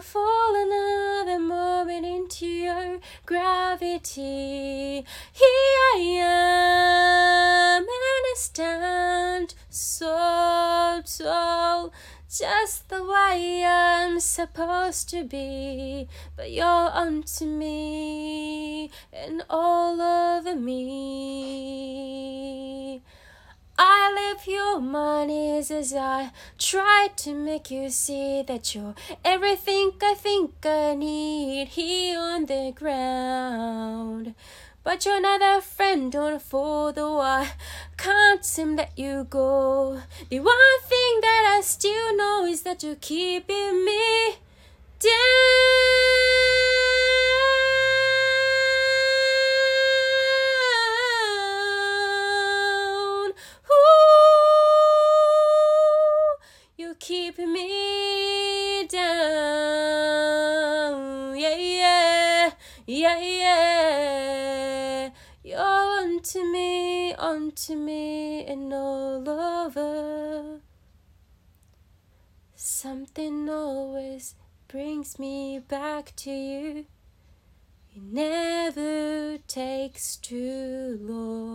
fall another moment into your gravity. Here I am, and I stand so tall, just the way I'm supposed to be. But you're onto me and all over me. I lift your monies as I try to make you see that you're everything I think I need here on the ground. But you're not a friend, don't fall though I can't seem let you go. The one thing that I still know is that you're keeping me keep me down. Yeah, yeah, yeah, yeah. You're onto me, onto me, and all over. Something always brings me back to you. It never takes too long.